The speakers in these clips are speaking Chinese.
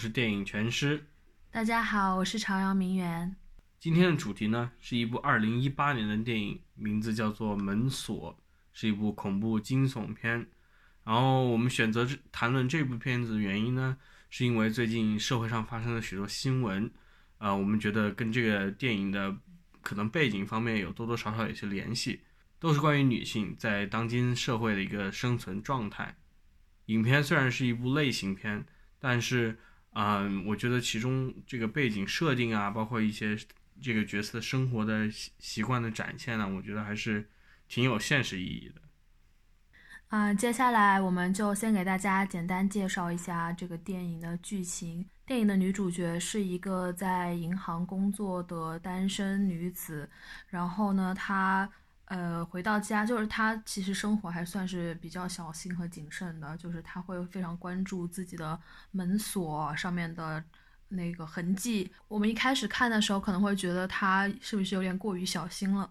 是电影全师。大家好，我是朝阳名媛。今天的主题呢是一部2018年的电影，名字叫做《门锁》，是一部恐怖惊悚片。然后我们选择这谈论这部片子的原因呢，是因为最近社会上发生了许多新闻，啊、我们觉得跟这个电影的可能背景方面有多多少少有些联系，都是关于女性在当今社会的一个生存状态。影片虽然是一部类型片，但是，嗯，我觉得其中这个背景设定啊，包括一些这个角色生活的习习惯的展现呢，我觉得还是挺有现实意义的。嗯、接下来我们就先给大家简单介绍一下这个电影的剧情。电影的女主角是一个在银行工作的单身女子，然后呢，她呃回到家，就是他其实生活还算是比较小心和谨慎的，就是他会非常关注自己的门锁上面的那个痕迹。我们一开始看的时候可能会觉得他是不是有点过于小心了，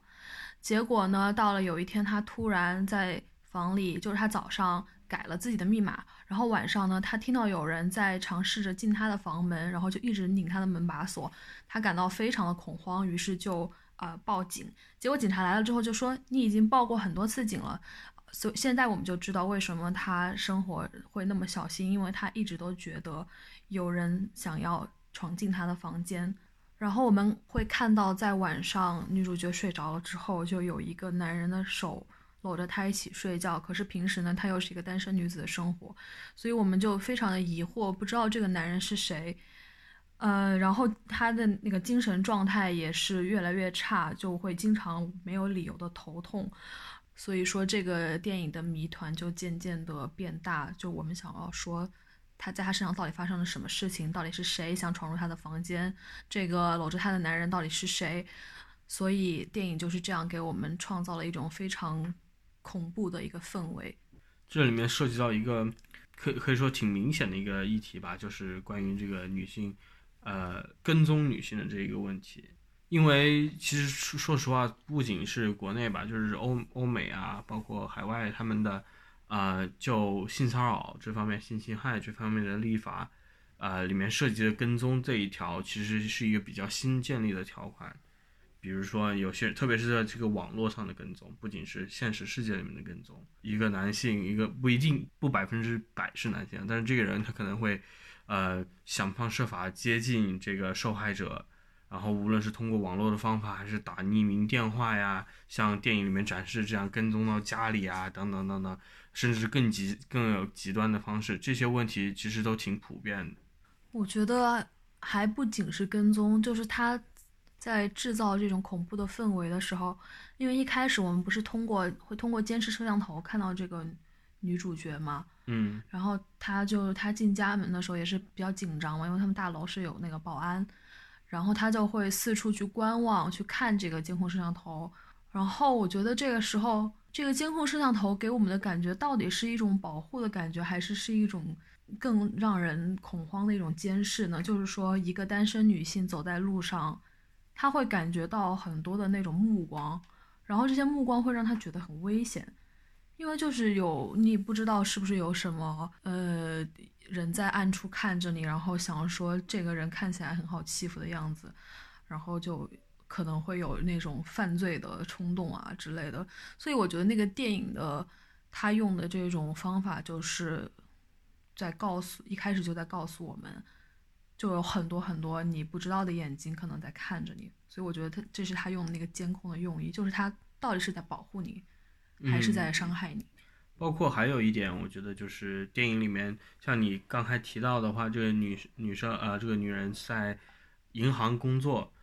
结果呢，到了有一天，他突然在房里，就是他早上改了自己的密码，然后晚上呢，他听到有人在尝试着进他的房门，然后就一直拧他的门把锁，他感到非常的恐慌，于是就呃报警。结果警察来了之后就说你已经报过很多次警了，所以现在我们就知道为什么他生活会那么小心，因为他一直都觉得有人想要闯进他的房间。然后我们会看到，在晚上女主角睡着了之后，就有一个男人的手搂着她一起睡觉。可是平时呢，她又是一个单身女子的生活，所以我们就非常的疑惑，不知道这个男人是谁。呃，然后他的那个精神状态也是越来越差，就会经常没有理由的头痛。所以说，这个电影的谜团就渐渐的变大。就我们想要说，他在他身上到底发生了什么事情？到底是谁想闯入他的房间？这个搂着他的男人到底是谁？所以电影就是这样给我们创造了一种非常恐怖的一个氛围。这里面涉及到一个可可以说挺明显的一个议题吧，就是关于这个女性，呃，跟踪女性的这一个问题。因为其实说说实话，不仅是国内吧，就是欧欧美啊，包括海外，他们的呃就性骚扰这方面、性侵害这方面的立法，呃，里面涉及的跟踪这一条，其实是一个比较新建立的条款。比如说，有些特别是在这个网络上的跟踪，不仅是现实世界里面的跟踪，一个男性，一个不一定不百分之百是男性，但是这个人他可能会，呃，想方设法接近这个受害者，然后无论是通过网络的方法，还是打匿名电话呀，像电影里面展示这样跟踪到家里啊，等等等等，甚至更极更有极端的方式，这些问题其实都挺普遍的。我觉得还不仅是跟踪，就是他在制造这种恐怖的氛围的时候，因为一开始我们不是通过会通过监视摄像头看到这个女主角吗？嗯然后他就他进家门的时候也是比较紧张嘛，因为他们大楼是有那个保安，然后他就会四处去观望，去看这个监控摄像头。然后我觉得这个时候，这个监控摄像头给我们的感觉到底是一种保护的感觉，还是是一种更让人恐慌的一种监视呢？就是说，一个单身女性走在路上，她会感觉到很多的那种目光，然后这些目光会让她觉得很危险。因为就是有你不知道是不是有什么呃人在暗处看着你，然后想说这个人看起来很好欺负的样子，然后就可能会有那种犯罪的冲动啊之类的。所以我觉得那个电影的他用的这种方法，就是在告诉一开始就在告诉我们，就有很多很多你不知道的眼睛可能在看着你。所以我觉得他这是他用的那个监控的用意，就是他到底是在保护你。还是在伤害你。包括还有一点，我觉得就是电影里面，像你刚才提到的话，这个女女生呃，这个女人在银行工作，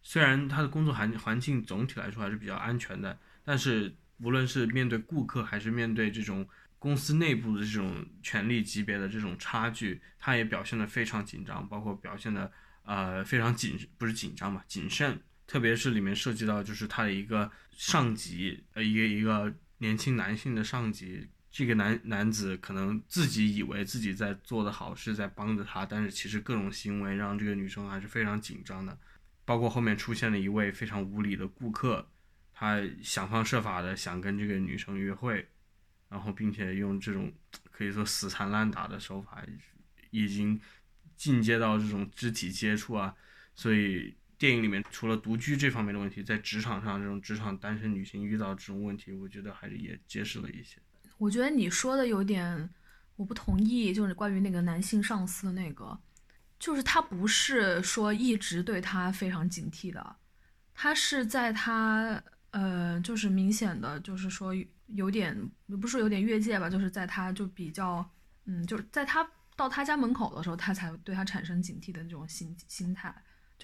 虽然她的工作环环境总体来说还是比较安全的，但是无论是面对顾客还是面对这种公司内部的这种权力级别的这种差距，她也表现得非常紧张，包括表现的呃非常谨不是紧张嘛谨慎，特别是里面涉及到就是她的一个上级呃一个一个年轻男性的上级。这个男男子可能自己以为自己在做的好事，在帮着他，但是其实各种行为让这个女生还是非常紧张的。包括后面出现了一位非常无理的顾客，他想方设法的想跟这个女生约会，然后并且用这种可以说死缠烂打的手法，已经进阶到这种肢体接触啊。所以电影里面除了独居这方面的问题，在职场上这种职场单身女性遇到这种问题，我觉得还是也揭示了一些。我觉得你说的有点，我不同意，就是关于那个男性上司那个，就是他不是说一直对他非常警惕的，他是在他呃，就是明显的，就是说有点，不是说有点越界吧，就是在他就比较，嗯，就是在他到他家门口的时候，他才对他产生警惕的那种心心态，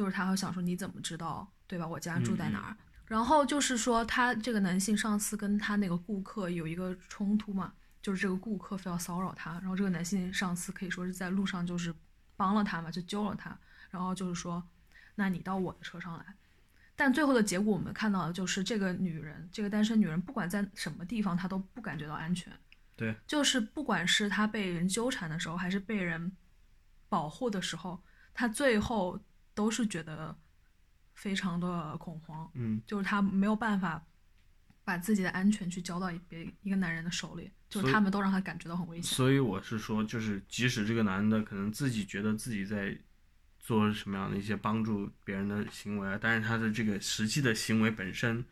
就是他会想说你怎么知道，对吧？我家住在哪儿？然后就是说，他这个男性上司跟他那个顾客有一个冲突嘛，就是这个顾客非要骚扰他，然后这个男性上司可以说是在路上就是帮了他嘛，就救了他，然后就是说，那你到我的车上来。但最后的结果我们看到的就是这个女人，这个单身女人，不管在什么地方，她都不感觉到安全。对，就是不管是她被人纠缠的时候，还是被人保护的时候，她最后都是觉得。非常的恐慌，嗯，就是他没有办法把自己的安全去交到别一个男人的手里，就是他们都让他感觉到很危险。所以我是说，就是即使这个男的可能自己觉得自己在做什么样的一些帮助别人的行为，但是他的这个实际的行为本身，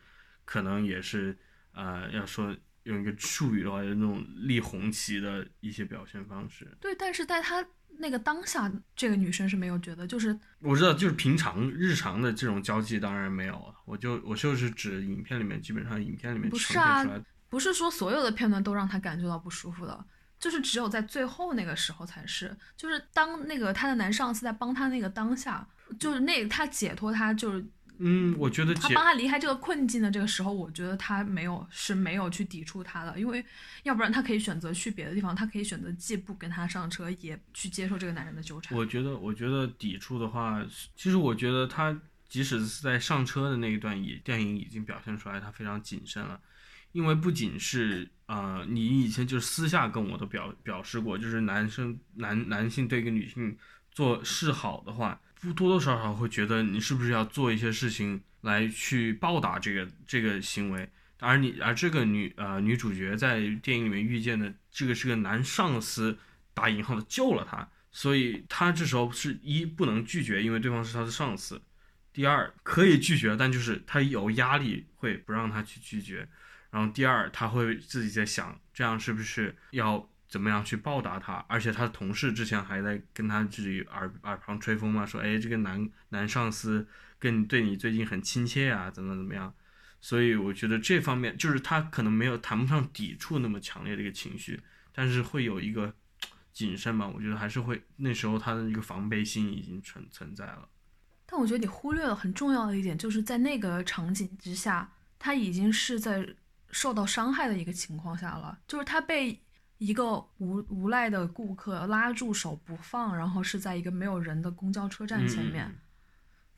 可能也是呃，要说用一个术语的话，就是那种立红旗的一些表现方式。对，但是在他。那个当下，这个女生是没有觉得，就是我知道，就是平常日常的这种交际当然没有了。我就我就是指影片里面，基本上影片里面不是啊，不是说所有的片段都让她感觉到不舒服的，就是只有在最后那个时候才是，就是当那个她的男上司在帮她那个当下，就是那他解脱她就是。嗯，我觉得他帮他离开这个困境的这个时候，我觉得他没有是没有去抵触他的，因为要不然他可以选择去别的地方，他可以选择既不跟他上车，也去接受这个男人的纠缠。我觉得，我觉得抵触的话，其实我觉得他即使是在上车的那一段，也电影已经表现出来他非常谨慎了，因为不仅是呃，你以前就是私下跟我都表表示过，就是男生男男性对一个女性做示好的话。不多多少少会觉得你是不是要做一些事情来去报答这个这个行为，而你而这个女呃女主角在电影里面遇见的这个是个男上司，打引号的救了她，所以她这时候是一不能拒绝，因为对方是她的上司；第二可以拒绝，但就是她有压力会不让她去拒绝；然后第二她会自己在想，这样是不是要。怎么样去报答他？而且他的同事之前还在跟他自己耳耳旁吹风嘛，说哎，这个男男上司跟你对你最近很亲切啊，怎么怎么样？所以我觉得这方面就是他可能没有谈不上抵触那么强烈的一个情绪，但是会有一个谨慎嘛。我觉得还是会那时候他的一个防备心已经存存在了。但我觉得你忽略了很重要的一点，就是在那个场景之下，他已经是在受到伤害的一个情况下了，就是他被。一个无无赖的顾客拉住手不放，然后是在一个没有人的公交车站前面，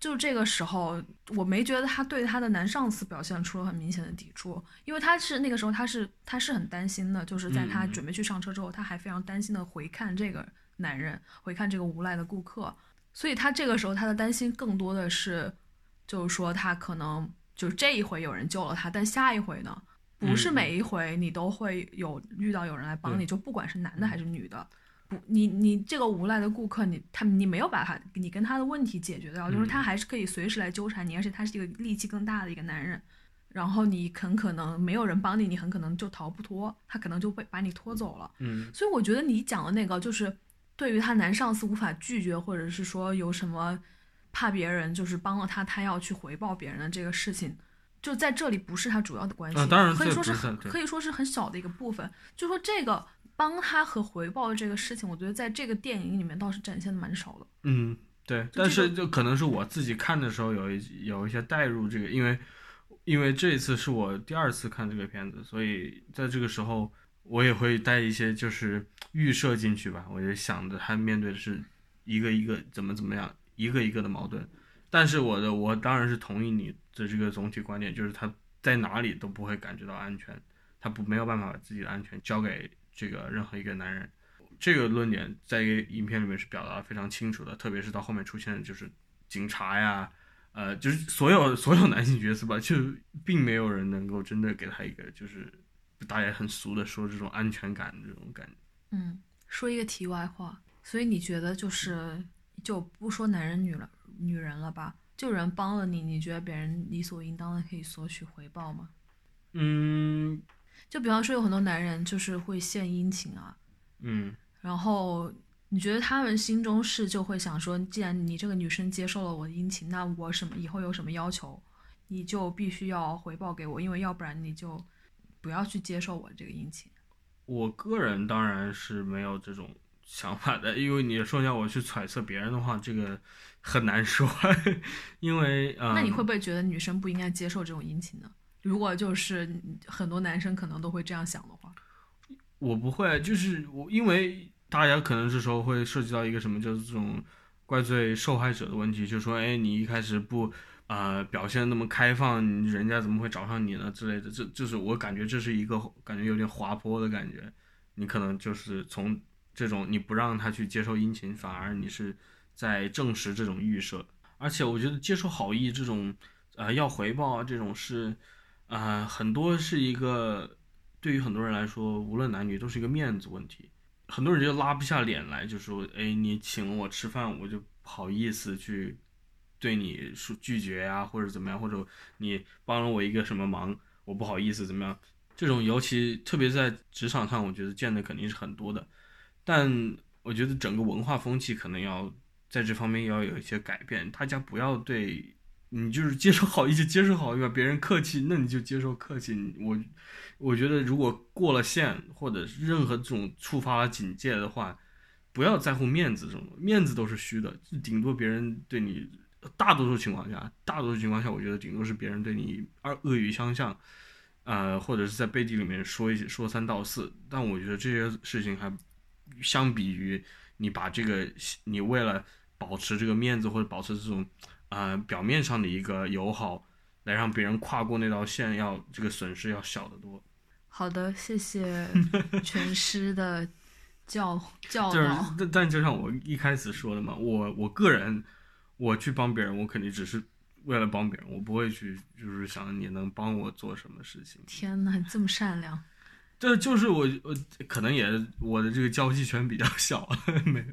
就这个时候，我没觉得他对他的男上司表现出了很明显的抵触，因为他是那个时候他是他是很担心的，就是在他准备去上车之后，他还非常担心的回看这个男人，回看这个无赖的顾客，所以他这个时候他的担心更多的是，就是说他可能就是这一回有人救了他，但下一回呢？不是每一回你都会有遇到有人来帮你，就不管是男的还是女的，不，你你这个无赖的顾客，你他你没有把他你跟他的问题解决掉，就是他还是可以随时来纠缠你，而且他是一个力气更大的一个男人，然后你很可能没有人帮你，你很可能就逃不脱，他可能就被把你拖走了。嗯，所以我觉得你讲的那个就是对于他男上司无法拒绝，或者是说有什么怕别人就是帮了他，他要去回报别人的这个事情。就在这里不是他主要的关系，可以说是很可以说是很小的一个部分。就说这个帮他和回报的这个事情，我觉得在这个电影里面倒是展现的蛮少的。嗯，对，但这个是就可能是我自己看的时候有一有一些代入这个，因为因为这一次是我第二次看这个片子，所以在这个时候我也会带一些就是预设进去吧，我就想着他面对的是一个一个怎么怎么样，一个一个的矛盾。但是我的我当然是同意你的这个总体观点，就是他在哪里都不会感觉到安全，他不没有办法把自己的安全交给这个任何一个男人。这个论点在影片里面是表达的非常清楚的，特别是到后面出现就是警察呀，呃，就是所有所有男性角色吧，就并没有人能够真的给他一个就是大家很俗的说这种安全感这种感觉。嗯，说一个题外话，所以你觉得就是就不说男人女了女人了吧，就有人帮了你，你觉得别人理所应当的可以索取回报吗？嗯就比方说有很多男人就是会献殷勤啊，嗯然后你觉得他们心中是就会想说，既然你这个女生接受了我的殷勤，那我什么以后有什么要求，你就必须要回报给我，因为要不然你就不要去接受我这个殷勤。我个人当然是没有这种想法的，因为你说要我去揣测别人的话，这个很难说，因为呃，那你会不会觉得女生不应该接受这种殷勤呢？如果就是很多男生可能都会这样想的话，我不会，就是我，因为大家可能这时候会涉及到一个什么，就是这种怪罪受害者的问题，就说，哎，你一开始不呃表现那么开放，人家怎么会找上你呢之类的，这就是我感觉这是一个感觉有点滑坡的感觉，你可能就是从这种你不让他去接受殷勤，反而你是在证实这种预设，而且我觉得接受好意这种呃要回报啊这种是呃很多是一个。对于很多人来说，无论男女都是一个面子问题。很多人就拉不下脸来，就说：“哎，你请了我吃饭，我就不好意思去对你说拒绝呀、或者怎么样，或者你帮了我一个什么忙，我不好意思怎么样。”这种尤其特别在职场上，我觉得见的肯定是很多的。但我觉得整个文化风气可能要在这方面要有一些改变，大家不要对你就是接受好意就接受好意吧，别人客气那你就接受客气。我我觉得如果过了线或者任何这种触发了警戒的话，不要在乎面子这种，面子都是虚的，顶多别人对你，大多数情况下，大多数情况下，我觉得顶多是别人对你二恶语相向，呃，或者是在背地里面说一些说三道四。但我觉得这些事情还相比于你把这个你为了保持这个面子或者保持这种呃表面上的一个友好，来让别人跨过那道线，要这个损失要小得多。好的，谢谢全师的教 教就是导。，但但就像我一开始说的嘛，我我个人我去帮别人，我肯定只是为了帮别人，我不会去就是想你能帮我做什么事情。天呐，这么善良，这就是我我可能也我的这个交际圈比较小，没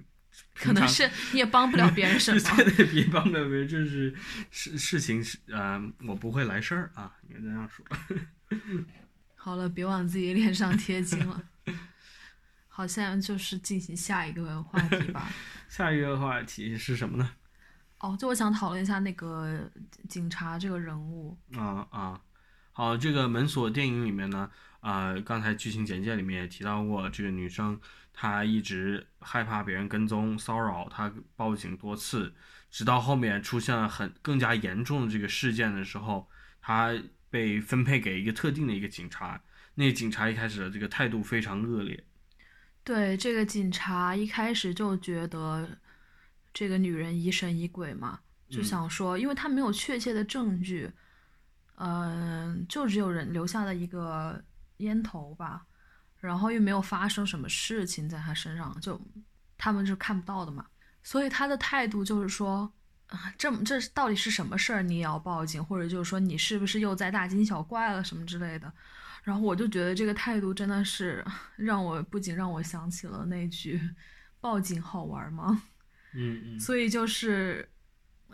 可能是你也帮不了别人什么。对对，别帮了别人，就是事事情是呃，我不会来事儿啊，应该这样说。好了，别往自己脸上贴金了。好，现在就是进行下一个话题吧。下一个话题是什么呢？哦，就我想讨论一下那个警察这个人物。啊啊，好，这个门锁电影里面呢，啊、刚才剧情简介里面也提到过，这个女生她一直害怕别人跟踪骚扰，她报警多次，直到后面出现了很更加严重的这个事件的时候，她被分配给一个特定的一个警察，那个警察一开始的这个态度非常恶劣，对，这个警察一开始就觉得这个女人疑神疑鬼嘛，就嗯。想说，因为他没有确切的证据，嗯、就只有人留下了一个烟头吧，然后又没有发生什么事情在他身上，就他们是看不到的嘛，所以他的态度就是说。啊，这么这到底是什么事儿？你也要报警，或者就是说你是不是又在大惊小怪了什么之类的？然后我就觉得这个态度真的是 让我不仅让我想起了那句“报警好玩吗嗯”，嗯所以就是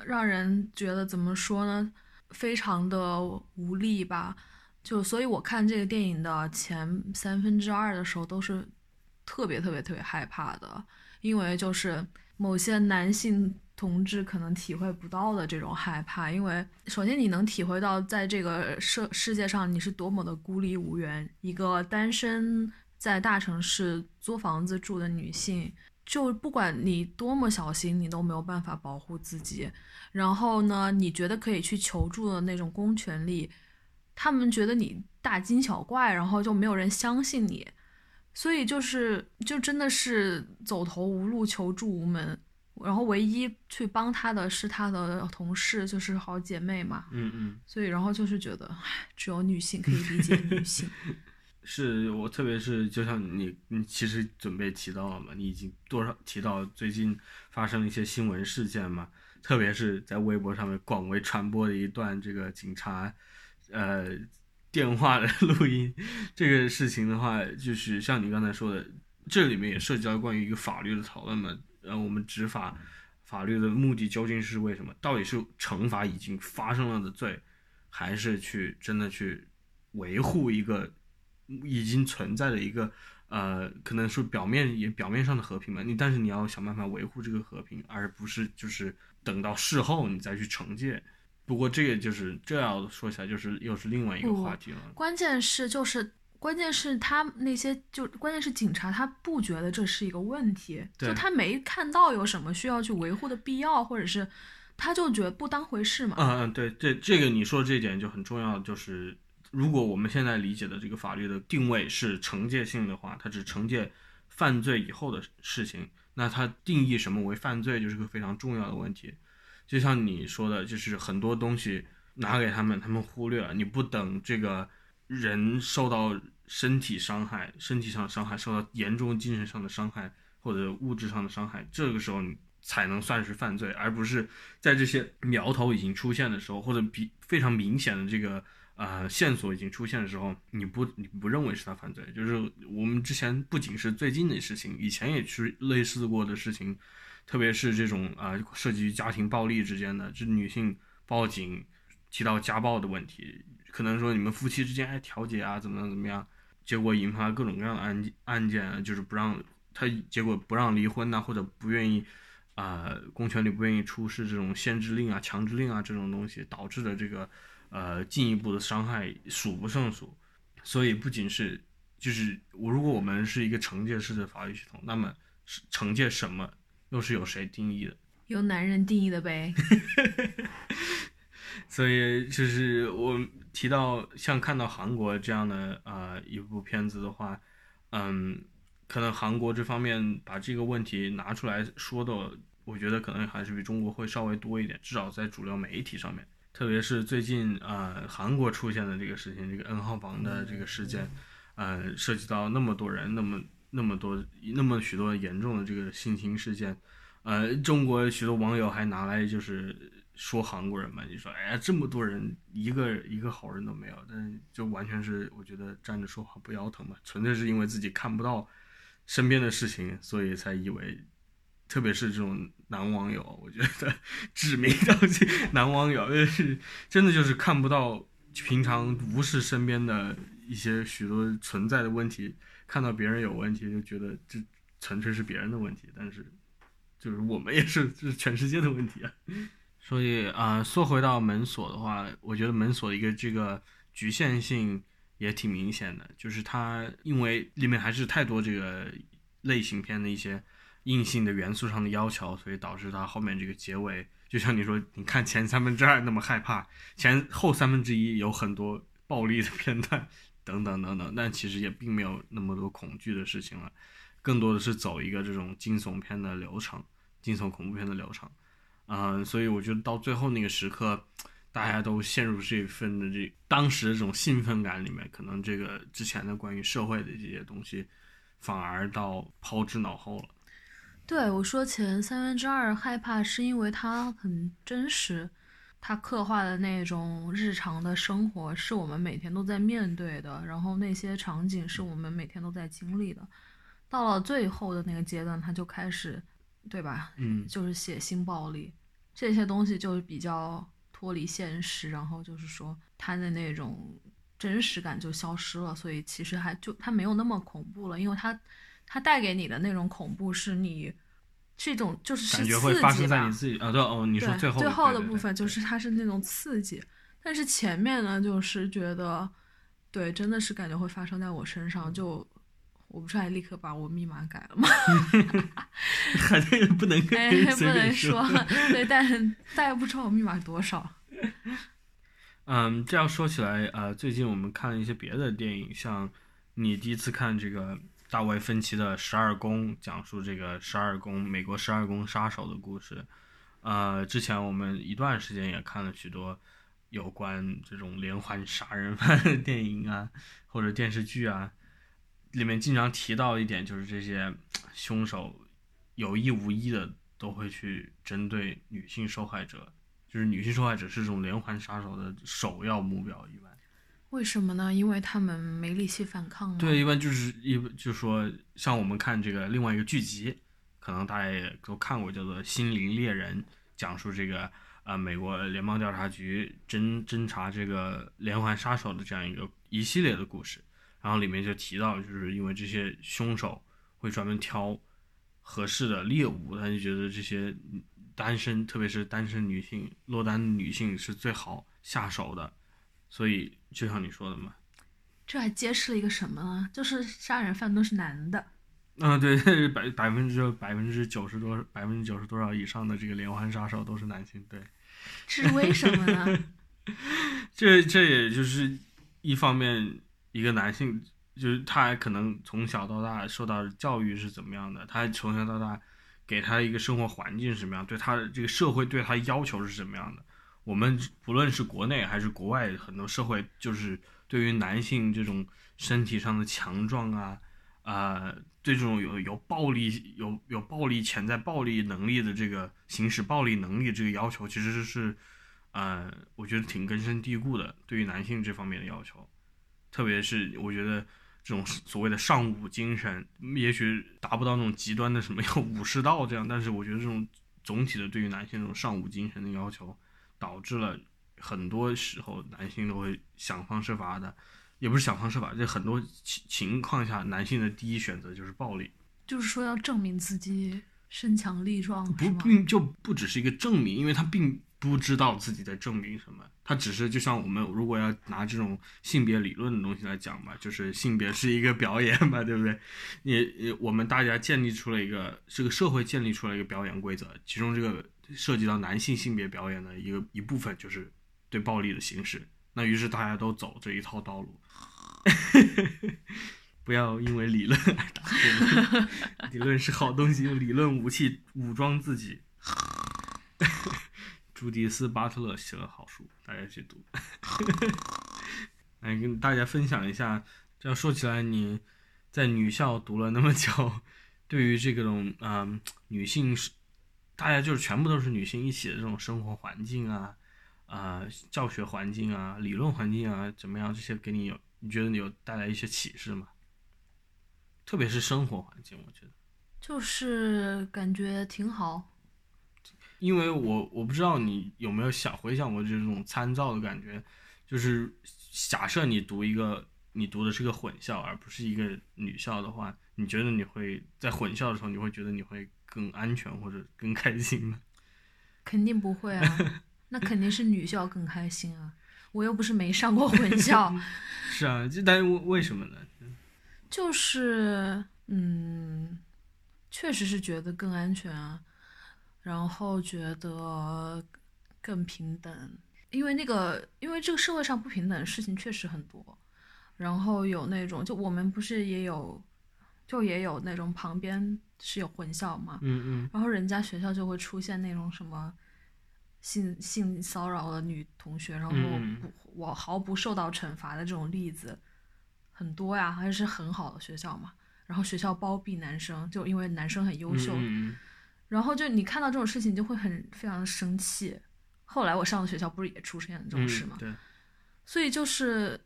让人觉得怎么说呢，非常的无力吧。就所以我看这个电影的前三分之二的时候都是特别特别特别害怕的，因为就是某些男性同志可能体会不到的这种害怕，因为首先你能体会到在这个世世界上你是多么的孤立无援，一个单身在大城市租房子住的女性，就不管你多么小心，你都没有办法保护自己。然后呢，你觉得可以去求助的那种公权力，他们觉得你大惊小怪，然后就没有人相信你，所以就是就真的是走投无路，求助无门。然后唯一去帮他的是他的同事，就是好姐妹嘛。嗯嗯，所以然后就是觉得，唉，只有女性可以理解女性。是我特别是就像你你其实准备提到了嘛，你已经多少提到最近发生了一些新闻事件嘛，特别是在微博上面广为传播的一段这个警察呃电话的 录音，这个事情的话，就是像你刚才说的，这里面也涉及到关于一个法律的讨论嘛，呃，我们执法法律的目的究竟是为什么？到底是惩罚已经发生了的罪，还是去真的去维护一个？已经存在的一个呃，可能说表面也表面上的和平嘛，你但是你要想办法维护这个和平，而不是就是等到事后你再去惩戒。不过这个就是这要说起来，就是又是另外一个话题了。关键是就是关键是他那些就关键是警察他不觉得这是一个问题，就他没看到有什么需要去维护的必要，或者是他就觉得不当回事嘛。嗯嗯，对，对这个你说这一点就很重要，就是。如果我们现在理解的这个法律的定位是惩戒性的话，它只惩戒犯罪以后的事情，那它定义什么为犯罪就是个非常重要的问题。就像你说的，就是很多东西拿给他们，他们忽略了。你不等这个人受到身体伤害、身体上的伤害，受到严重精神上的伤害或者物质上的伤害，这个时候你才能算是犯罪，而不是在这些苗头已经出现的时候，或者比非常明显的这个。呃，线索已经出现的时候，你不你不认为是他犯罪？就是我们之前不仅是最近的事情，以前也是类似过的事情，特别是这种啊涉及家庭暴力之间的，这女性报警提到家暴的问题，可能说你们夫妻之间还调解啊，怎么怎么样，结果引发各种各样的案案件，就是不让他结果不让离婚呐，或者不愿意啊公权力不愿意出示这种限制令啊、强制令啊这种东西，导致的这个。呃，进一步的伤害数不胜数，所以不仅是，就是我，如果我们是一个惩戒式的法律系统，那么是惩戒什么，又是由谁定义的？由男人定义的呗。所以就是我提到像看到韩国这样的呃一部片子的话，嗯，可能韩国这方面把这个问题拿出来说的，我觉得可能还是比中国会稍微多一点，至少在主流媒体上面。特别是最近啊，韩国出现的这个事情，这个 N 号房的这个事件，呃，涉及到那么多人，那么那么多那么许多严重的这个性侵事件，呃，中国许多网友还拿来就是说韩国人嘛，你说哎呀，这么多人一个一个好人都没有，但就完全是我觉得站着说话不腰疼嘛，纯粹是因为自己看不到身边的事情，所以才以为。特别是这种男网友，我觉得 指名道姓 男网友，就是真的就是看不到平常无视身边的一些许多存在的问题，看到别人有问题就觉得这纯粹是别人的问题，但是就是我们也是这是全世界的问题啊。所以啊，说回到门锁的话，我觉得门锁一个这个局限性也挺明显的，就是它因为里面还是太多这个类型片的一些。硬性的元素上的要求，所以导致它后面这个结尾，就像你说，你看前三分之二那么害怕，前后三分之一有很多暴力的片段，等等等等，但其实也并没有那么多恐惧的事情了，更多的是走一个这种惊悚片的流程，惊悚恐怖片的流程，嗯，所以我觉得到最后那个时刻，大家都陷入这份的这当时的这种兴奋感里面，可能这个之前的关于社会的这些东西，反而到抛之脑后了。对我说前三分之二害怕，是因为它很真实，它刻画的那种日常的生活是我们每天都在面对的，然后那些场景是我们每天都在经历的。到了最后的那个阶段，他就开始，对吧？嗯，就是血腥暴力这些东西，就是比较脱离现实，然后就是说他的那种真实感就消失了，所以其实还就他没有那么恐怖了，因为它。它带给你的那种恐怖，是你是一种就是感觉会发生在你自己啊，对哦，你说最后最后的部分就是它是那种刺激，但是前面呢就是觉得对，真的是感觉会发生在我身上，就我不是还立刻把我密码改了吗？还是不能跟哎，不能说，对，但大家不知道我密码多少。嗯，这样说起来，呃，最近我们看了一些别的电影，像你第一次看这个大卫芬奇的《十二宫》，讲述这个十二宫美国十二宫杀手的故事。呃，之前我们一段时间也看了许多有关这种连环杀人犯的电影啊，或者电视剧啊，里面经常提到一点，就是这些凶手有意无意的都会去针对女性受害者。就是女性受害者是这种连环杀手的首要目标，一。为什么呢？因为他们没力气反抗？对，一般就是一就说像我们看这个另外一个剧集，可能大家也都看过，叫做《心灵猎人》，讲述这个呃美国联邦调查局侦侦查这个连环杀手的这样一个一系列的故事。然后里面就提到，就是因为这些凶手会专门挑合适的猎物，他就觉得这些单身，特别是单身女性、落单女性是最好下手的。所以就像你说的嘛，这还揭示了一个什么呢？就是杀人犯都是男的。嗯，对，百百分之百分之九十多百分之九十多少以上的这个连环杀手都是男性，对，这是为什么呢？这这也就是一方面，一个男性就是他可能从小到大受到的教育是怎么样的，他从小到大给他一个生活环境是什么样，对他的这个社会对他要求是什么样的。我们不论是国内还是国外，很多社会就是对于男性这种身体上的强壮啊，啊、对这种有有暴力、有有暴力潜在暴力能力的这个行使暴力能力这个要求，其实是，呃，我觉得挺根深蒂固的，对于男性这方面的要求，特别是我觉得这种所谓的尚武精神，也许达不到那种极端的什么要 武士道这样，但是我觉得这种总体的对于男性这种尚武精神的要求，导致了很多时候男性都会想方设法的，也不是想方设法，就很多情情况下，男性的第一选择就是暴力。就是说要证明自己身强力壮，不？并就不只是一个证明，因为他并不知道自己在证明什么，他只是就像我们如果要拿这种性别理论的东西来讲吧，就是性别是一个表演嘛，对不对？也也我们大家建立出了一个这个社会建立出了一个表演规则，其中这个涉及到男性性别表演的一个一部分就是对暴力的形式，那于是大家都走这一套道路。不要因为理论而打辩论，理论是好东西，用理论武器武装自己。朱迪斯·巴特勒写了好书，大家去读。来跟大家分享一下，这样说起来，你在女校读了那么久，对于这种嗯、女性是，大家就是全部都是女性一起的这种生活环境啊，啊、教学环境啊，理论环境啊，怎么样？这些给你有，你觉得你有带来一些启示吗？特别是生活环境，我觉得。就是感觉挺好。因为我我不知道你有没有想回想过这种参照的感觉，就是假设你读一个你读的是个混校，而不是一个女校的话，你觉得你会在混校的时候，你会觉得你会更安全或者更开心吗？肯定不会啊，那肯定是女校更开心啊。我又不是没上过混校，是啊，就但是为为什么呢？就是嗯，确实是觉得更安全啊，然后觉得更平等，因为那个因为这个社会上不平等的事情确实很多，然后有那种就我们不是也有，就也有那种旁边是有混校嘛，嗯嗯然后人家学校就会出现那种什么性性骚扰的女同学，然后嗯不我毫不受到惩罚的这种例子很多呀，还是很好的学校嘛。然后学校包庇男生，就因为男生很优嗯秀，然后就你看到这种事情，你就会很非常的生气。后来我上的学校不是也出现了这种嗯事吗？对，所以就是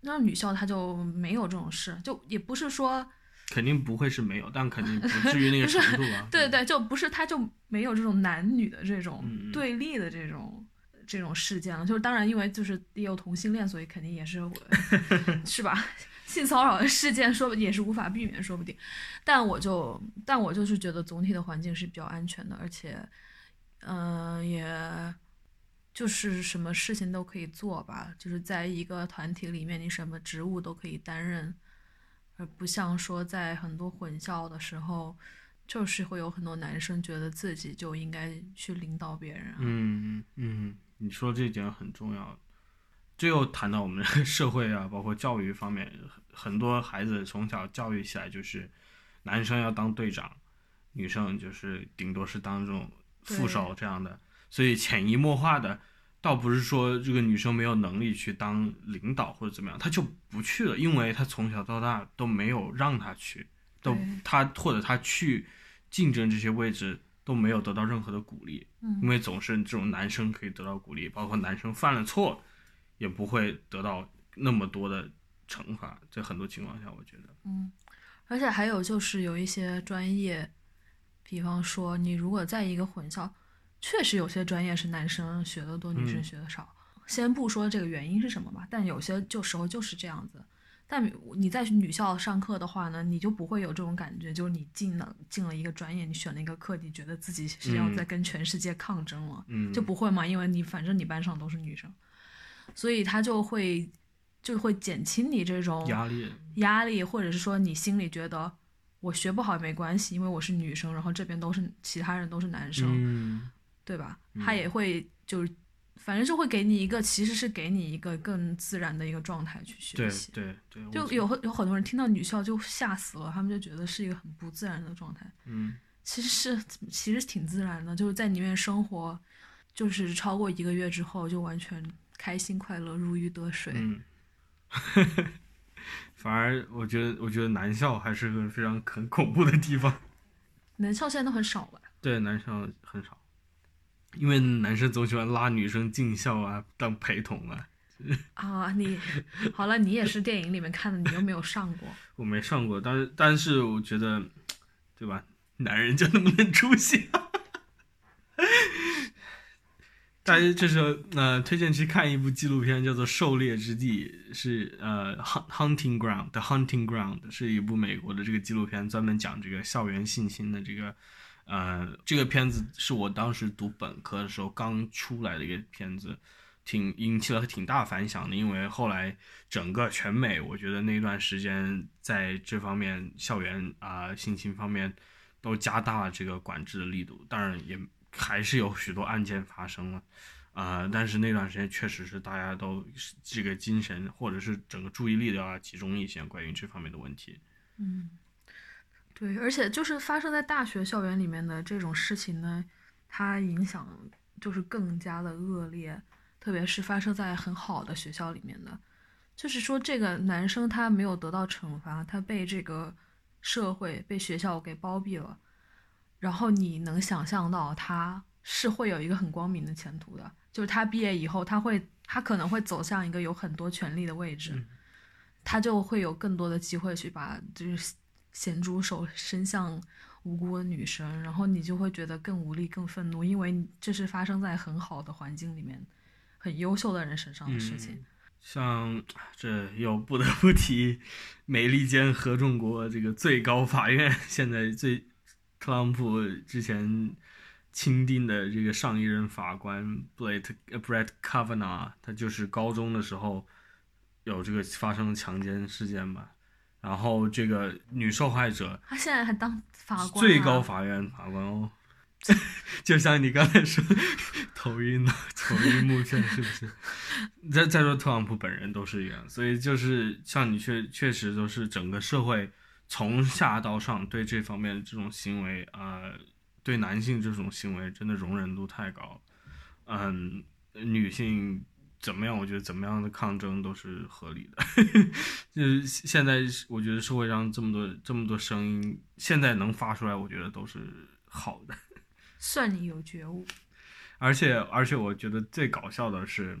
那女校她就没有这种事，就也不是说肯定不会是没有，但肯定不至于那个程度啊。对对，就不是他就没有这种男女的这种对立的这种、这种事件了。就是当然，因为就是也有同性恋，所以肯定也是 是吧？性骚扰的事件说不也是无法避免，说不定。但我就但我就是觉得总体的环境是比较安全的，而且嗯、也。就是什么事情都可以做吧，就是在一个团体里面，你什么职务都可以担任，而不像说在很多混校的时候，就是会有很多男生觉得自己就应该去领导别人啊。嗯嗯，你说这一点很重要。这又谈到我们 社会啊，包括教育方面，很很多孩子从小教育起来就是，男生要当队长，女生就是顶多是当这种副手这样的，所以潜移默化的，倒不是说这个女生没有能力去当领导或者怎么样，她就不去了，因为她从小到大都没有让她去，都她或者她去竞争这些位置都没有得到任何的鼓励，嗯因为总是这种男生可以得到鼓励，包括男生犯了错，也不会得到那么多的惩罚。在很多情况下，我觉得，嗯，而且还有就是有一些专业，比方说你如果在一个混校，确实有些专业是男生学的多，女生嗯学的少。先不说这个原因是什么吧，但有些就时候就是这样子。但你在女校上课的话呢，你就不会有这种感觉，就是你进了进了一个专业，你选了一个课，你觉得自己是要嗯在跟全世界抗争了。嗯，就不会嘛，因为你反正你班上都是女生，所以他就会就会减轻你这种压力，压力，或者是说你心里觉得我学不好也没关系，因为我是女生，然后这边都是其他人都是男生，嗯对吧？他也会就是反正就会给你一个，其实是给你一个更自然的一一个状态去学对习。对对，对就有有很多人听到女校就吓死了，他们就觉得是一个很不自然的状态。嗯其实是其实挺自然的，就是在里面生活，就是超过一个月之后，就完全开心快乐、如鱼得水。嗯，反而我觉得，我觉得男校还是个非常很恐怖的地方。男校现在都很少吧，对，男校很少，因为男生总喜欢拉女生进校啊，当陪同啊。啊，你好了，你也是电影里面看的，你又没有上过。我没上过，但是但是我觉得，对吧？男人就那么点出息。大家这时候呃，推荐去看一部纪录片，叫做《狩猎之地》，是呃《Hunt Hunting Ground》的《Hunting Ground》是一部美国的这个纪录片，专门讲这个校园性侵的这个呃这个片子是我当时读本科的时候刚出来的一个片子，挺引起了挺大反响的，因为后来整个全美，我觉得那段时间在这方面校园啊、性侵方面都加大了这个管制的力度，当然也还是有许多案件发生了。啊、但是那段时间确实是大家都这个精神或者是整个注意力都要集中一些关于这方面的问题。嗯，对，而且就是发生在大学校园里面的这种事情呢，它影响就是更加的恶劣，特别是发生在很好的学校里面的，就是说这个男生他没有得到惩罚，他被这个社会被学校给包庇了，然后你能想象到他是会有一个很光明的前途的，就是他毕业以后他会他可能会走向一个有很多权力的位置。嗯他就会有更多的机会去把就是咸猪手伸向无辜的女生，然后你就会觉得更无力、更愤怒，因为这是发生在很好的环境里面、很优秀的人身上的事情。像这又不得不提美利坚合众国这个最高法院 现在最特朗普之前钦定的这个上一任法官 Brett Brett Kavanaugh，他就是高中的时候有这个发生强奸事件吧，然后这个女受害者她现在还当法官、啊，最高法院法官哦，就像你刚才说头晕的头晕目眩，是不是？再再说特朗普本人都是一样，所以就是像你确确实都是整个社会从下到上对这方面这种行为啊、呃对男性这种行为真的容忍度太高，嗯，女性。怎么样？我觉得怎么样的抗争都是合理的。就是现在，我觉得社会上这么多这么多声音，现在能发出来，我觉得都是好的。算你有觉悟。而且而且，我觉得最搞笑的是，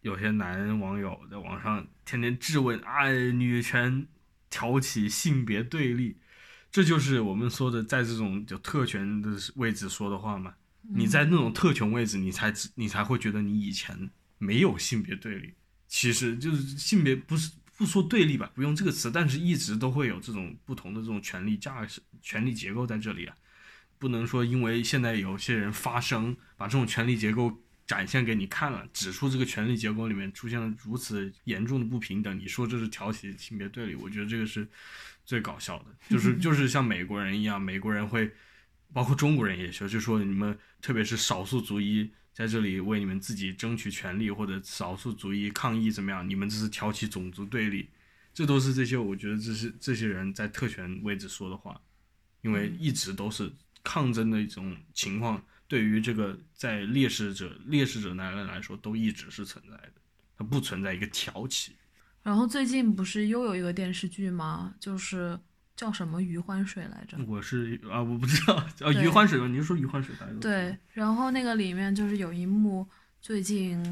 有些男网友在网上天天质问啊，女权挑起性别对立，这就是我们说的在这种就特权的位置说的话嘛。你在那种特权位置，你才你才会觉得你以前没有性别对立，其实就是性别不是不说对立吧，不用这个词，但是一直都会有这种不同的这种权力架势、权力结构在这里啊，不能说因为现在有些人发声，把这种权力结构展现给你看了，指出这个权力结构里面出现了如此严重的不平等，你说这是挑起性别对立，我觉得这个是最搞笑的，就是就是像美国人一样，美国人会，包括中国人也是，就说你们特别是少数族裔在这里为你们自己争取权利，或者少数族裔抗议怎么样，你们这是挑起种族对立，这都是这些我觉得这是这些人在特权位置说的话，因为一直都是抗争的一种情况，对于这个在劣势者劣势者那人来说，都一直是存在的，它不存在一个挑起。然后最近不是又有一个电视剧吗？就是叫什么《余欢水》来着？我是啊，我不知道啊，余欢水吗？你是说余欢水大家都知道对，然后那个里面就是有一幕，最近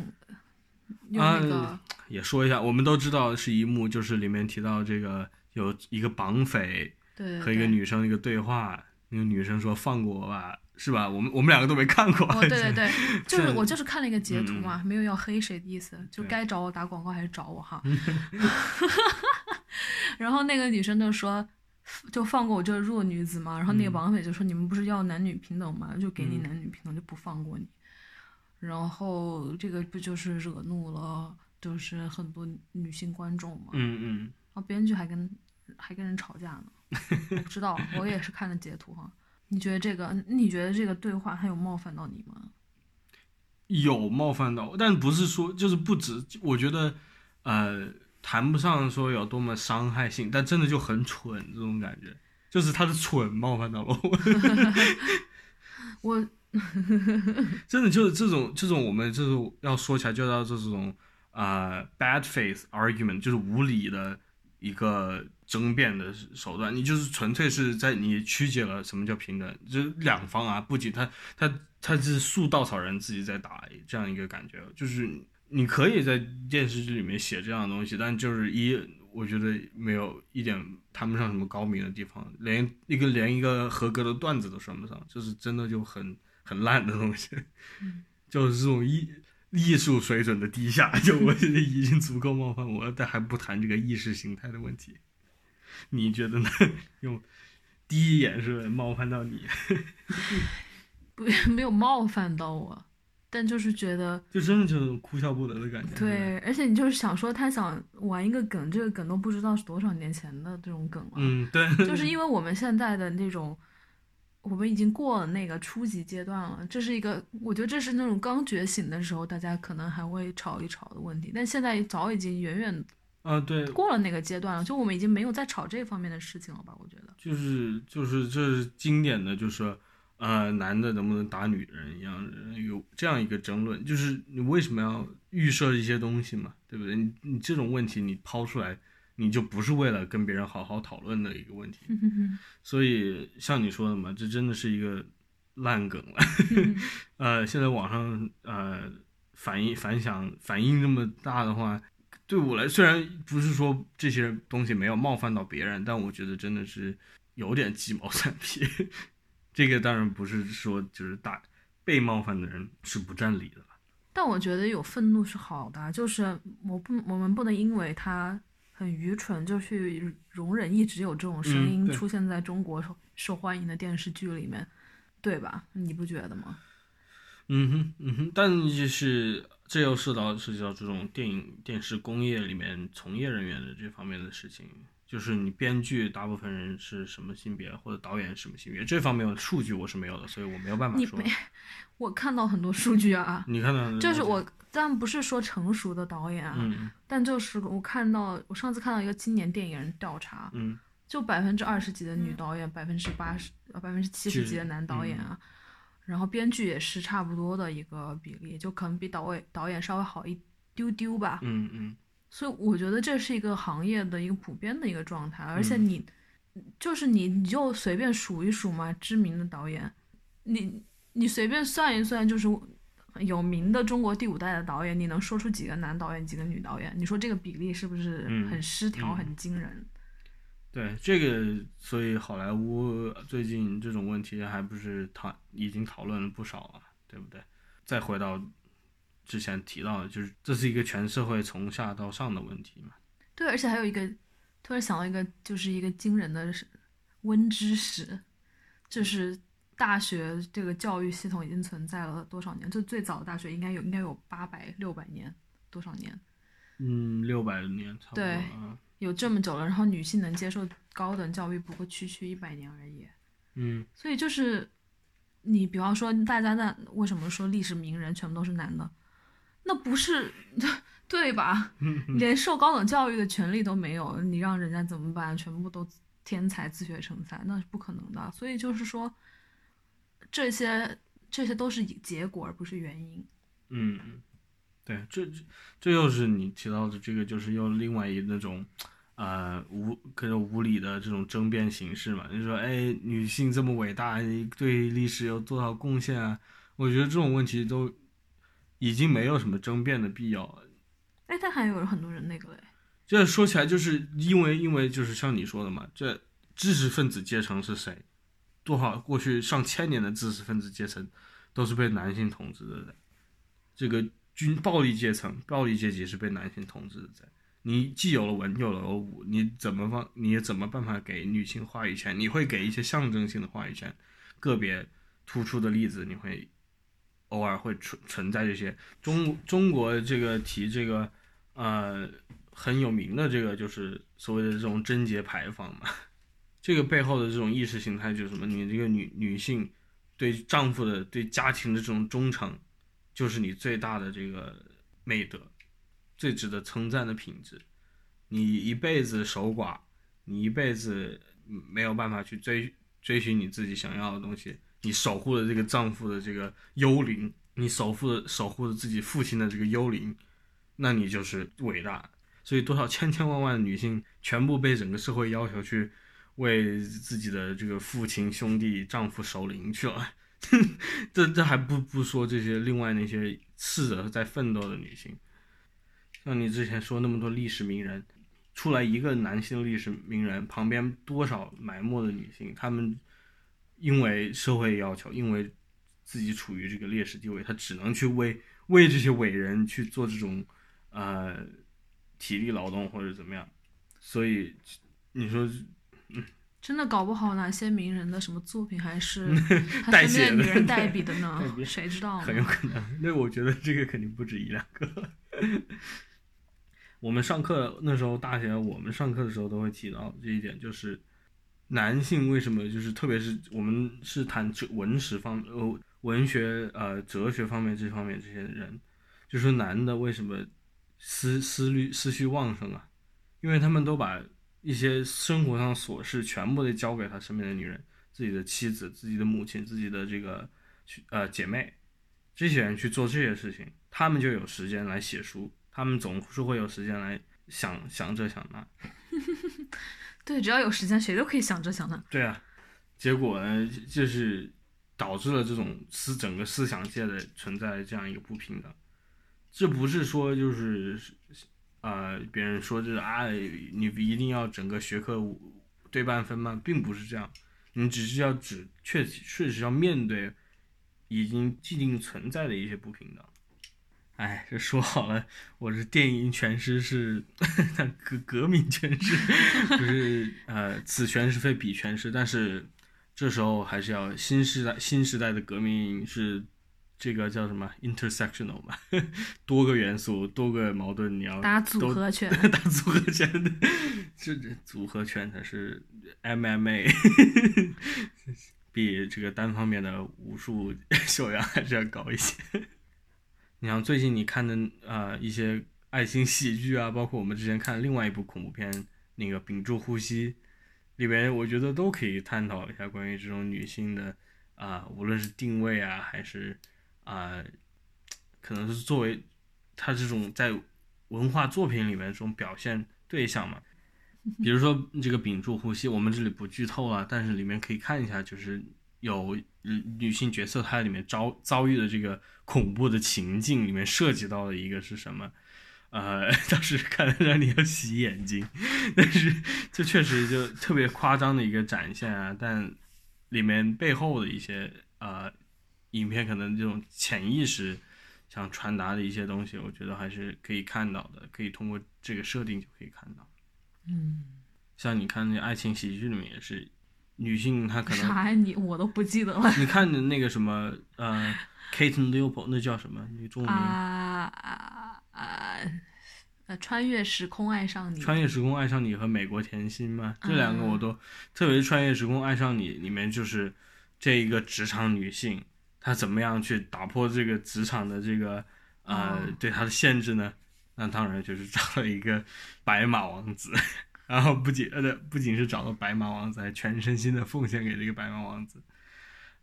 用啊那个、也说一下，我们都知道是一幕，就是里面提到这个有一个绑匪对和一个女生一个对话，那个女生说放过我吧，是吧？我们我们两个都没看过。哦，对 对对，就是我就是看了一个截图嗯嘛，没有要黑谁的意思，就该找我打广告还是找我哈。然后那个女生就说，就放过我这个弱女子嘛。然后那个嗯绑匪就说，你们不是要男女平等吗？就给你嗯男女平等，就不放过你。然后这个不就是惹怒了，就是很多女性观众嘛。嗯嗯，然后编剧还跟还跟人吵架呢，我不知道，我也是看了截图哈。你觉得这个？你觉得这个对话还有冒犯到你吗？有冒犯到，但不是说就是不止，我觉得呃谈不上说有多么伤害性，但真的就很蠢这种感觉，就是他的蠢冒犯到了 我。我真的就是这种这种我们这种要说起来就要这种啊、呃 bad faith argument，就是无理的一个争辩的手段。你就是纯粹是在你曲解了什么叫平等，就是两方啊，不仅他他他是树稻草人自己在打这样一个感觉，就是你可以在电视剧里面写这样的东西，但就是一我觉得没有一点谈不上什么高明的地方，连一个连一个合格的段子都算不上，就是真的就很很烂的东西，就是这种艺艺术水准的低下，就我觉得已经足够冒犯我了，但还不谈这个意识形态的问题，你觉得呢？用第一眼是冒犯到你？不没有冒犯到我，但就是觉得就真的就是哭笑不得的感觉。对，而且你就是想说他想玩一个梗，这个梗都不知道是多少年前的这种梗了，嗯，对，就是因为我们现在的那种。我们已经过了那个初级阶段了，这是一个，我觉得这是那种刚觉醒的时候，大家可能还会吵一吵的问题，但现在早已经远远啊，对，过了那个阶段了，就我们已经没有再吵这方面的事情了吧？我觉得。就是就是这是经典的，就是呃，男的能不能打女人一样，有这样一个争论，就是你为什么要预设一些东西嘛，对不对？你你这种问题你抛出来，你就不是为了跟别人好好讨论的一个问题。所以像你说的嘛，这真的是一个烂梗了。呃，现在网上呃反应反响反应这么大的话，对我来虽然不是说这些东西没有冒犯到别人，但我觉得真的是有点鸡毛蒜皮。这个当然不是说就是大被冒犯的人是不占理的了。但我觉得有愤怒是好的，就是我不，我们不能因为他很愚蠢就去容忍一直有这种声音出现在中国受受欢迎的电视剧里面，对吧？你不觉得吗？嗯哼，嗯哼，但就是这又涉到涉及到这种电影电视工业里面从业人员的这方面的事情，就是你编剧大部分人是什么性别，或者导演是什么性别，这方面的数据我是没有的，所以我没有办法说你没。我看到很多数据啊，你看到的就是我，但不是说成熟的导演啊，嗯但就是我看到，我上次看到一个青年电影人调查，嗯就百分之二十几的女导演，百分之八十呃百分之七十几的男导演啊，然后编剧也是差不多的一个比例，就可能比导演导演稍微好一丢丢吧。嗯嗯所以我觉得这是一个行业的一个普遍的一个状态，而且嗯你、就是你你就随便数一数嘛，知名的导演，你你随便算一算，就是有名的中国第五代的导演，你能说出几个男导演，几个女导演？你说这个比例是不是嗯很失调、嗯很惊人？对这个，所以好莱坞最近这种问题还不是讨已经讨论了不少了，对不对？再回到之前提到的，就是这是一个全社会从下到上的问题嘛。对，而且还有一个，突然想到一个，就是一个惊人的是温知识，就是大学这个教育系统已经存在了多少年？就最早的大学应该有应该有八百六百年，多少年？嗯，六百年差不多。对嗯有这么久了，然后女性能接受高等教育不过区区一百年而已。嗯所以就是你比方说大家那为什么说历史名人全部都是男的？那不是对吧？连受高等教育的权利都没有，你让人家怎么办？全部都天才自学成才，那是不可能的。所以就是说，这些这些都是结果，而不是原因。嗯，嗯，对，这这这又是你提到的这个，就是又另外一那种，呃，无各种无理的这种争辩形式嘛。就是说，哎，女性这么伟大，对历史有多少贡献啊？我觉得这种问题都已经没有什么争辩的必要了。哎，但还有很多人那个嘞，这说起来，就是因为因为就是像你说的嘛，这知识分子阶层是谁？多少过去上千年的知识分子阶层都是被男性统治的人，这个军暴力阶层、暴力阶级是被男性统治的在。你既有了文，有了武，你怎么方？你怎么办法给女性话语权？你会给一些象征性的话语权，个别突出的例子，你会偶尔会存存在这些。中中国这个提这个呃很有名的这个就是所谓的这种贞节牌坊嘛，这个背后的这种意识形态就是什么？你这个女女性对丈夫的对家庭的这种忠诚，就是你最大的这个美德，最值得称赞的品质。你一辈子守寡，你一辈子没有办法去追追寻你自己想要的东西，你守护了这个丈夫的这个幽灵，你守护了守护着自己父亲的这个幽灵，那你就是伟大。所以多少千千万万的女性全部被整个社会要求去为自己的这个父亲、兄弟、丈夫守灵去了。这这还不不说这些另外那些试着在奋斗的女性，像你之前说那么多历史名人，出来一个男性历史名人，旁边多少埋没的女性，她们因为社会要求，因为自己处于这个劣势地位，他只能去为为这些伟人去做这种呃体力劳动或者怎么样，所以你说真的搞不好哪些名人的什么作品还是 他代身边写的的女人 代笔的代呢笔？谁知道很有？可能。那我觉得这个肯定不止一两个。我们上课那时候大学，我们上课的时候都会提到这一点，就是男性为什么就是特别是我们是谈哲文史方呃文学呃哲学方面这方面这些人，就说男的为什么思思虑思绪旺盛啊？因为他们都把一些生活上琐事全部都交给他身边的女人，自己的妻子、自己的母亲、自己的这个呃姐妹，这些人去做这些事情，他们就有时间来写书，他们总是会有时间来想想这想那。对，只要有时间，谁都可以想这想那。对啊，结果呢，就是导致了这种思整个思想界的存在这样一个不平等。这不是说就是呃别人说就是啊你一定要整个学科对半分吗？并不是这样，你只是要只确确实要面对已经既定存在的一些不平等。哎，这说好了，我是电影全师是 革革命全师，不是呃此诠释非彼诠释，但是这时候还是要新时代新时代的革命是这个叫什么 intersectional 嘛，多个元素多个矛盾你要打组都合拳，打组合拳的，这这组合拳才是 MMA，比这个单方面的武术修养还是要高一些。你像最近你看的呃一些爱情喜剧啊，包括我们之前看另外一部恐怖片那个《屏住呼吸》，里边我觉得都可以探讨一下关于这种女性的啊、无论是定位啊，还是啊、可能是作为她这种在文化作品里面这种表现对象嘛。比如说这个屏住呼吸，我们这里不剧透啊，但是里面可以看一下，就是有嗯女性角色她里面遭遭遇的这个恐怖的情境里面涉及到的一个是什么？呃，当时看了让你要洗眼睛，但是这确实就特别夸张的一个展现啊，但里面背后的一些呃影片可能这种潜意识想传达的一些东西，我觉得还是可以看到的，可以通过这个设定就可以看到。嗯，像你看那爱情喜剧里面也是女性她可能啥呀？你我都不记得了。你看的那个什么呃，Kate Leopold 那叫什么？女著名、啊啊啊！呃，穿越时空爱上你，穿越时空爱上你》和《美国甜心》吗，这两个嗯我都，特别是《穿越时空爱上你》里面就是这一个职场女性，她怎么样去打破这个职场的这个呃、哦。对她的限制呢？那当然就是找了一个白马王子，然后不仅呃对不仅是找到白马王子，还全身心的奉献给这个白马王子。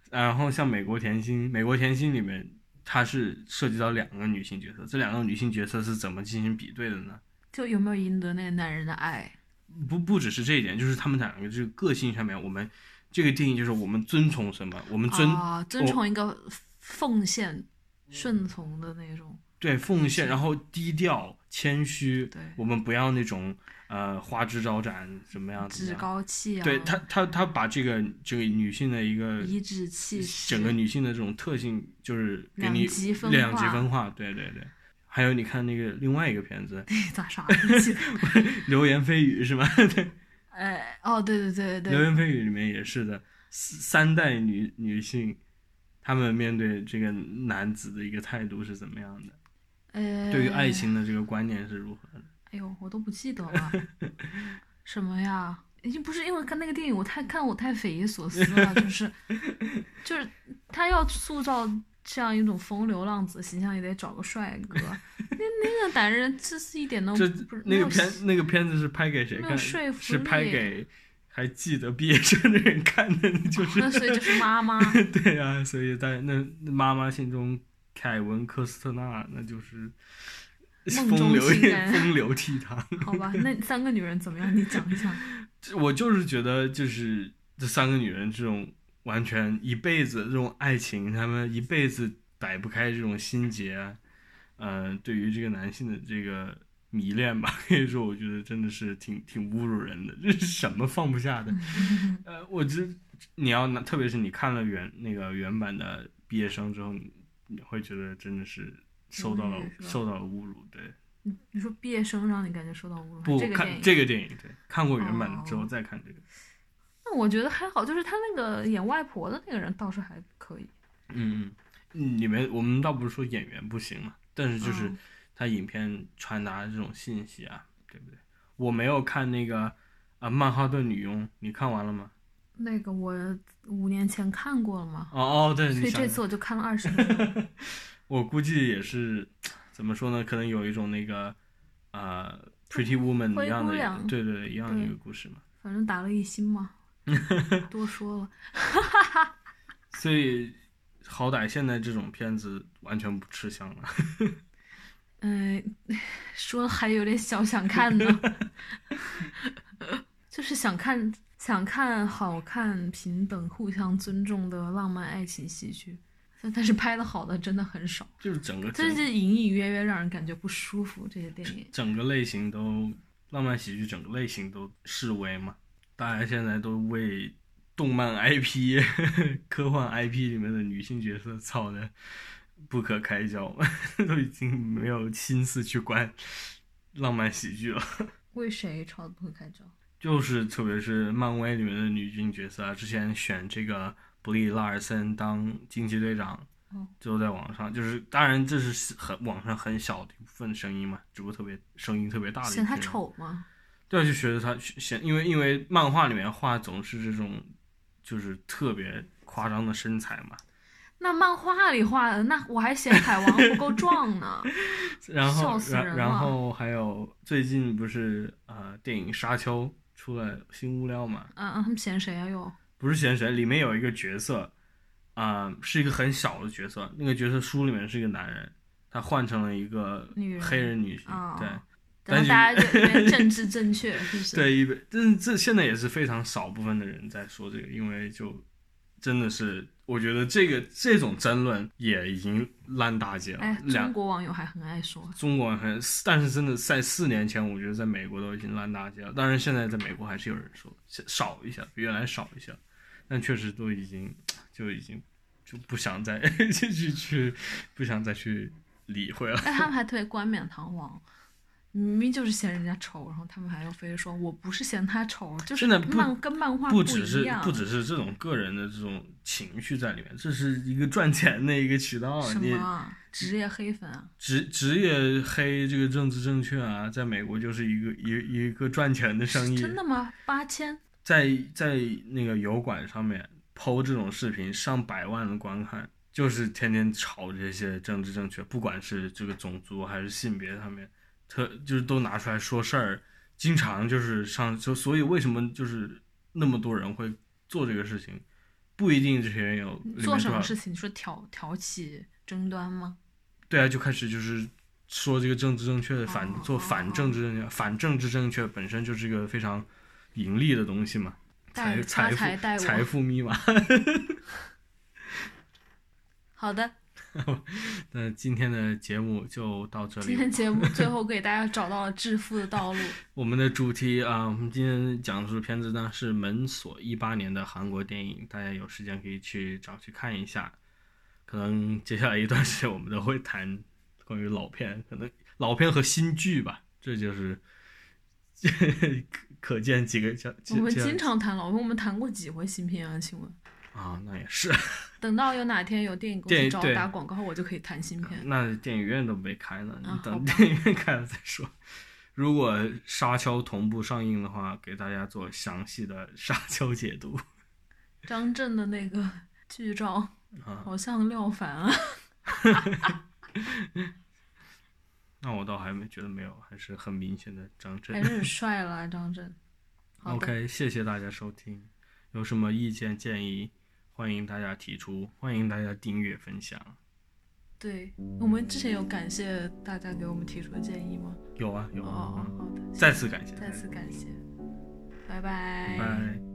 然后像《美国甜心》，《美国甜心》里面它是涉及到两个女性角色，这两个女性角色是怎么进行比对的呢？就有没有赢得那个男人的爱？不不只是这一点，就是他们两个这个个性上面，我们这个定义就是我们遵从什么，我们遵、啊，遵从一个奉献、顺从的那种。对奉献，然后低调谦虚，对我们不要那种呃花枝招展什么样子趾的。高气扬，对他，他他把这个这个女性的一个颐指气使，整个女性的这种特性，就是给你两极分两极化分化，对对对。还有你看那个另外一个片子咋啥不记得？《流言蜚语》是吗？对，哎，哦，对对对《对流言蜚语》里面也是的，三三代女女性，她们面对这个男子的一个态度是怎么样的？呃，对于爱，情的这个观念是如何的？哎呦，我都不记得了，什么呀？已经不是因为看那个电影，我太看我太匪夷所思了，就是就是他要塑造这样一种风流浪子形象，也得找个帅哥。那那个男人，这是一点都这不是那个片那个片子是拍给谁看？说服是拍给还记得毕业生的人看的，就是那 所以就是妈妈。对啊，所以在那那妈妈心中，凯文科斯特纳那就是风流风流倜傥。好吧，那三个女人怎么样？你讲一讲。我就是觉得，就是这三个女人这种完全一辈子这种爱情，她们一辈子摆不开这种心结嗯，呃，对于这个男性的这个迷恋吧，可以说我觉得真的是挺挺侮辱人的，这是什么放不下的？呃，我这你要拿，特别是你看了原那个原版的毕业生之后，会觉得真的是受到了受到了侮辱，对。你你说毕业生让你感觉受到侮辱，不看这个电影，这个电影，对，看过原版的之后哦再看这个。那我觉得还好，就是他那个演外婆的那个人倒是还可以。嗯，嗯，里面我们倒不是说演员不行嘛，但是就是嗯他影片传达的这种信息啊，对不对？我没有看那个啊，曼哈顿女佣，你看完了吗？那个我五年前看过了嘛，哦哦，对，所以这次我就看了二十分钟。我估计也是怎么说呢？可能有一种那个呃，Pretty Woman 一样的对对，一样的一个故事嘛。反正打了一星嘛，多说了。所以好歹现在这种片子完全不吃香了。嗯、说还有点小想看呢，就是想看想看好看、平等、互相尊重的浪漫爱情喜剧，但但是拍的好的真的很少，就是整个这整是隐隐约约让人感觉不舒服。这些电影，整个类型都浪漫喜剧，整个类型都示威嘛。大家现在都为动漫 IP、科幻 IP 里面的女性角色操的不可开交，都已经没有心思去管浪漫喜剧了。为谁吵得不可开交？就是特别是漫威里面的女性角色啊，之前选这个布利拉尔森当惊奇队长，哦就在网上，就是当然这是很网上很小的一部分声音嘛，只不过特别声音特别大的一嫌他丑吗？对，就觉得他显，因为因为漫画里面画总是这种，就是特别夸张的身材嘛。那漫画里画的，那我还嫌海王不够壮呢。然后然后还有最近不是呃电影《沙丘》出了新物料嘛？嗯嗯，他们嫌谁啊？又不是嫌谁，里面有一个角色，啊、是一个很小的角色，那个角色书里面是一个男人，他换成了一个女黑人女性，哦对。但是大家就 因为政治正确，是不是？对，一本，但是这现在也是非常少部分的人在说这个，因为就真的是，我觉得这个这种争论也已经烂大街了。哎，两中国网友还很爱说。中国很，但是真的在四年前，我觉得在美国都已经烂大街了。当然，现在在美国还是有人说少一下，比原来少一下，但确实都已经就已经就不想再 去去去不想再去理会了。哎，他们还特别冠冕堂皇，明明就是嫌人家丑，然后他们还要非说我不是嫌他丑，就是漫跟漫画不只是不只是这种个人的这种情绪在里面，这是一个赚钱的一个渠道。什么啊职业黑粉啊，职职业黑这个政治正确啊，在美国就是一个一一个赚钱的生意。真的吗？八千，在在那个油管上面抛这种视频，上百万的观看，就是天天炒这些政治正确，不管是这个种族还是性别上面，特就是都拿出来说事儿，经常就是上就所以为什么就是那么多人会做这个事情，不一定这些人有做什么事情？你说挑挑起争端吗？对啊，就开始就是说这个政治正确的反、哦做反政治正确，反政治正确本身就是一个非常盈利的东西嘛，财财富财富密码。好的，那今天的节目就到这里。今天节目最后给大家 找到了致富的道路。我们的主题啊，我们今天讲述的片子呢是门锁一八年的韩国电影，大家有时间可以去找去看一下。可能接下来一段时间我们都会谈关于老片，可能老片和新剧吧，这就是可 可见几个叫我们经常谈老片，我们谈过几回新片啊？请问，啊，那也是，等到有哪天有电影公司找我打广告，我就可以谈新片。那电影院都没开呢，你等电影院开了再说。如果《沙丘》同步上映的话，给大家做详细的《沙丘》解读 张震的那个剧照啊。好像廖凡啊，那我倒还没觉得没有，还是很明显的张震还。是很帅了啊，张震。OK，谢谢大家收听，有什么意见建议，欢迎大家提出，欢迎大家订阅分享。对我们之前有感谢大家给我们提出的建议吗？有啊有哦啊，哦，好的，再次感谢，再次感谢，拜拜拜拜。